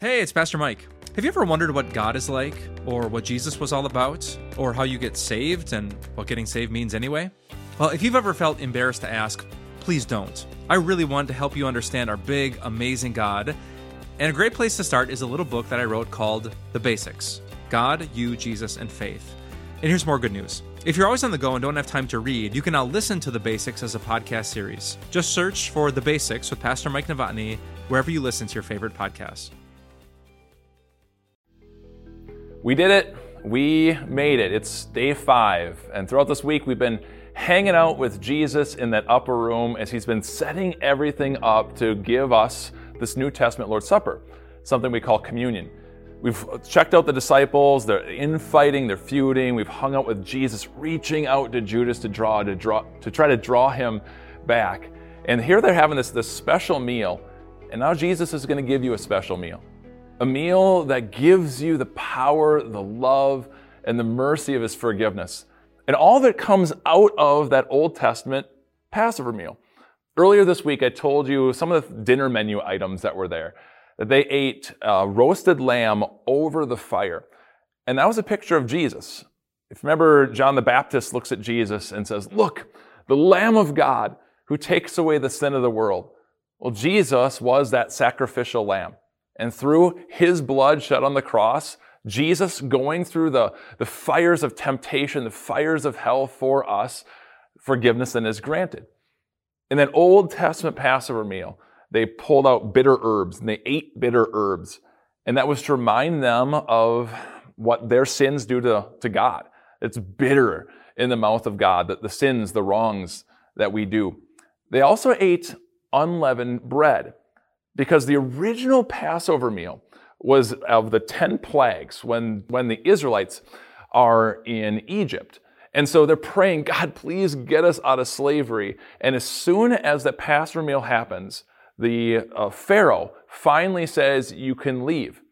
Hey, it's Pastor Mike. Have you ever wondered what God is like, or what Jesus was all about, or how you get saved and what getting saved means anyway? Well, if you've ever felt embarrassed to ask, please don't. I really want to help you understand our big, amazing God. And a great place to start is a little book that I wrote called The Basics God, You, Jesus, and Faith. And here's more good news. If you're always on the go and don't have time to read, you can now listen to The Basics as a podcast series. Just search for The Basics with Pastor Mike Novotny wherever you listen to your favorite podcasts. We did it. We made it. It's day five. And throughout this week, we've been hanging out with Jesus in that upper room as he's been setting everything up to give us this New Testament Lord's Supper, something we call communion. We've checked out the disciples, they're infighting, they're feuding. We've hung out with Jesus, reaching out to Judas to draw, to draw, to try to draw him back. And here they're having this, this special meal. And now Jesus is going to give you a special meal a meal that gives you the power, the love, and the mercy of His forgiveness. And all that comes out of that Old Testament Passover meal. Earlier this week, I told you some of the dinner menu items that were there. That they ate uh, roasted lamb over the fire. And that was a picture of Jesus. If you remember, John the Baptist looks at Jesus and says, Look, the Lamb of God who takes away the sin of the world. Well, Jesus was that sacrificial lamb. And through his blood shed on the cross, Jesus going through the, the fires of temptation, the fires of hell for us, forgiveness then is granted. In that Old Testament Passover meal, they pulled out bitter herbs and they ate bitter herbs. And that was to remind them of what their sins do to, to God. It's bitter in the mouth of God, that the sins, the wrongs that we do. They also ate unleavened bread. Because the original Passover meal was of the 10 plagues when, when the Israelites are in Egypt. And so they're praying, God, please get us out of slavery. And as soon as the Passover meal happens, the uh, Pharaoh finally says, You can leave.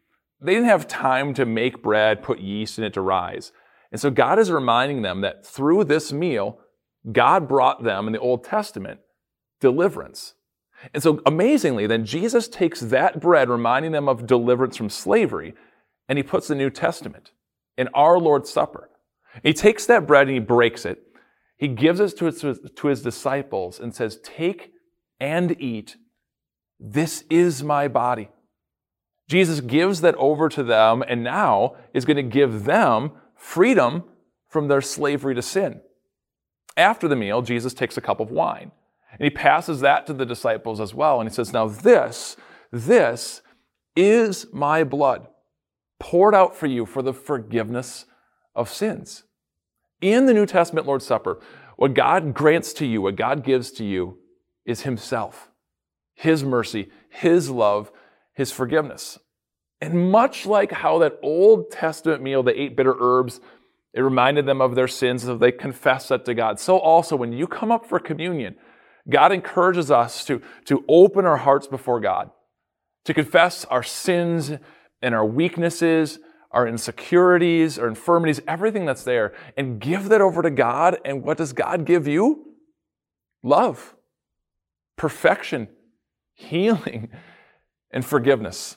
They didn't have time to make bread, put yeast in it to rise. And so God is reminding them that through this meal, God brought them in the Old Testament deliverance. And so amazingly, then Jesus takes that bread, reminding them of deliverance from slavery, and he puts the New Testament in our Lord's Supper. He takes that bread and he breaks it. He gives it to his, to his disciples and says, Take and eat. This is my body. Jesus gives that over to them and now is going to give them freedom from their slavery to sin. After the meal, Jesus takes a cup of wine. And he passes that to the disciples as well. And he says, Now this, this is my blood poured out for you for the forgiveness of sins. In the New Testament Lord's Supper, what God grants to you, what God gives to you, is Himself, His mercy, His love, His forgiveness. And much like how that Old Testament meal, they ate bitter herbs, it reminded them of their sins, so they confessed that to God. So also, when you come up for communion, God encourages us to, to open our hearts before God, to confess our sins and our weaknesses, our insecurities, our infirmities, everything that's there, and give that over to God. And what does God give you? Love, perfection, healing, and forgiveness.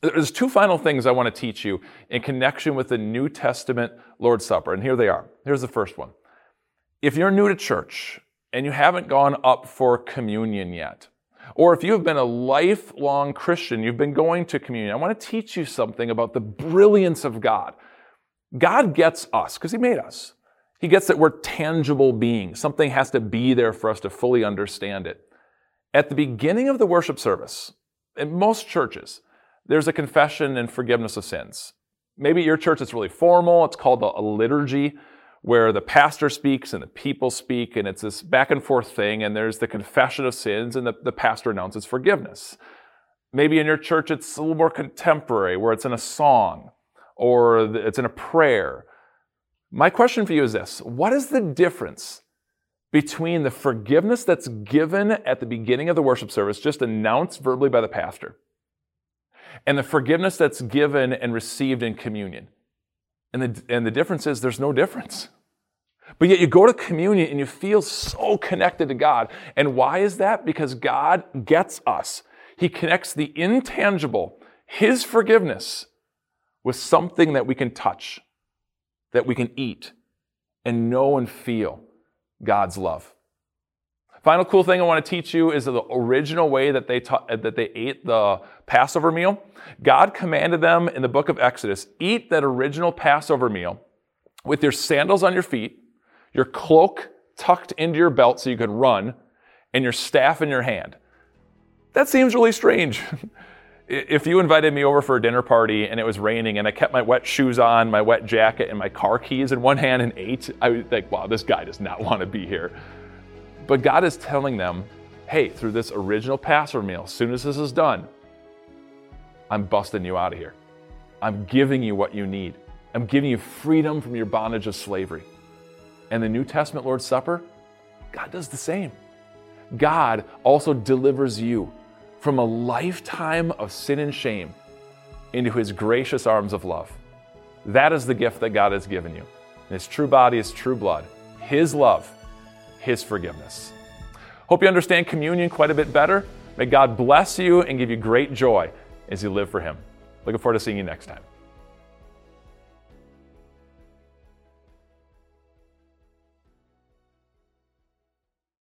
There's two final things I want to teach you in connection with the New Testament Lord's Supper, and here they are. Here's the first one. If you're new to church, and you haven't gone up for communion yet, or if you have been a lifelong Christian, you've been going to communion, I want to teach you something about the brilliance of God. God gets us because He made us. He gets that we're tangible beings. Something has to be there for us to fully understand it. At the beginning of the worship service, in most churches, there's a confession and forgiveness of sins. Maybe your church is really formal, it's called a liturgy where the pastor speaks and the people speak, and it's this back and forth thing, and there's the confession of sins, and the, the pastor announces forgiveness. Maybe in your church it's a little more contemporary, where it's in a song or it's in a prayer. My question for you is this What is the difference between the forgiveness that's given at the beginning of the worship service, just announced verbally by the pastor, and the forgiveness that's given and received in communion? And the, and the difference is there's no difference. But yet you go to communion and you feel so connected to God. And why is that? Because God gets us. He connects the intangible, His forgiveness with something that we can touch, that we can eat, and know and feel God's love. Final cool thing I want to teach you is the original way that they, ta- that they ate the Passover meal. God commanded them in the book of Exodus eat that original Passover meal with your sandals on your feet, your cloak tucked into your belt so you could run, and your staff in your hand. That seems really strange. if you invited me over for a dinner party and it was raining and I kept my wet shoes on, my wet jacket, and my car keys in one hand and ate, I would think, wow, this guy does not want to be here. But God is telling them, hey, through this original Passover meal, as soon as this is done, I'm busting you out of here. I'm giving you what you need. I'm giving you freedom from your bondage of slavery. And the New Testament Lord's Supper, God does the same. God also delivers you from a lifetime of sin and shame into his gracious arms of love. That is the gift that God has given you. His true body, His true blood, His love, His forgiveness. Hope you understand communion quite a bit better. May God bless you and give you great joy as you live for Him. Looking forward to seeing you next time.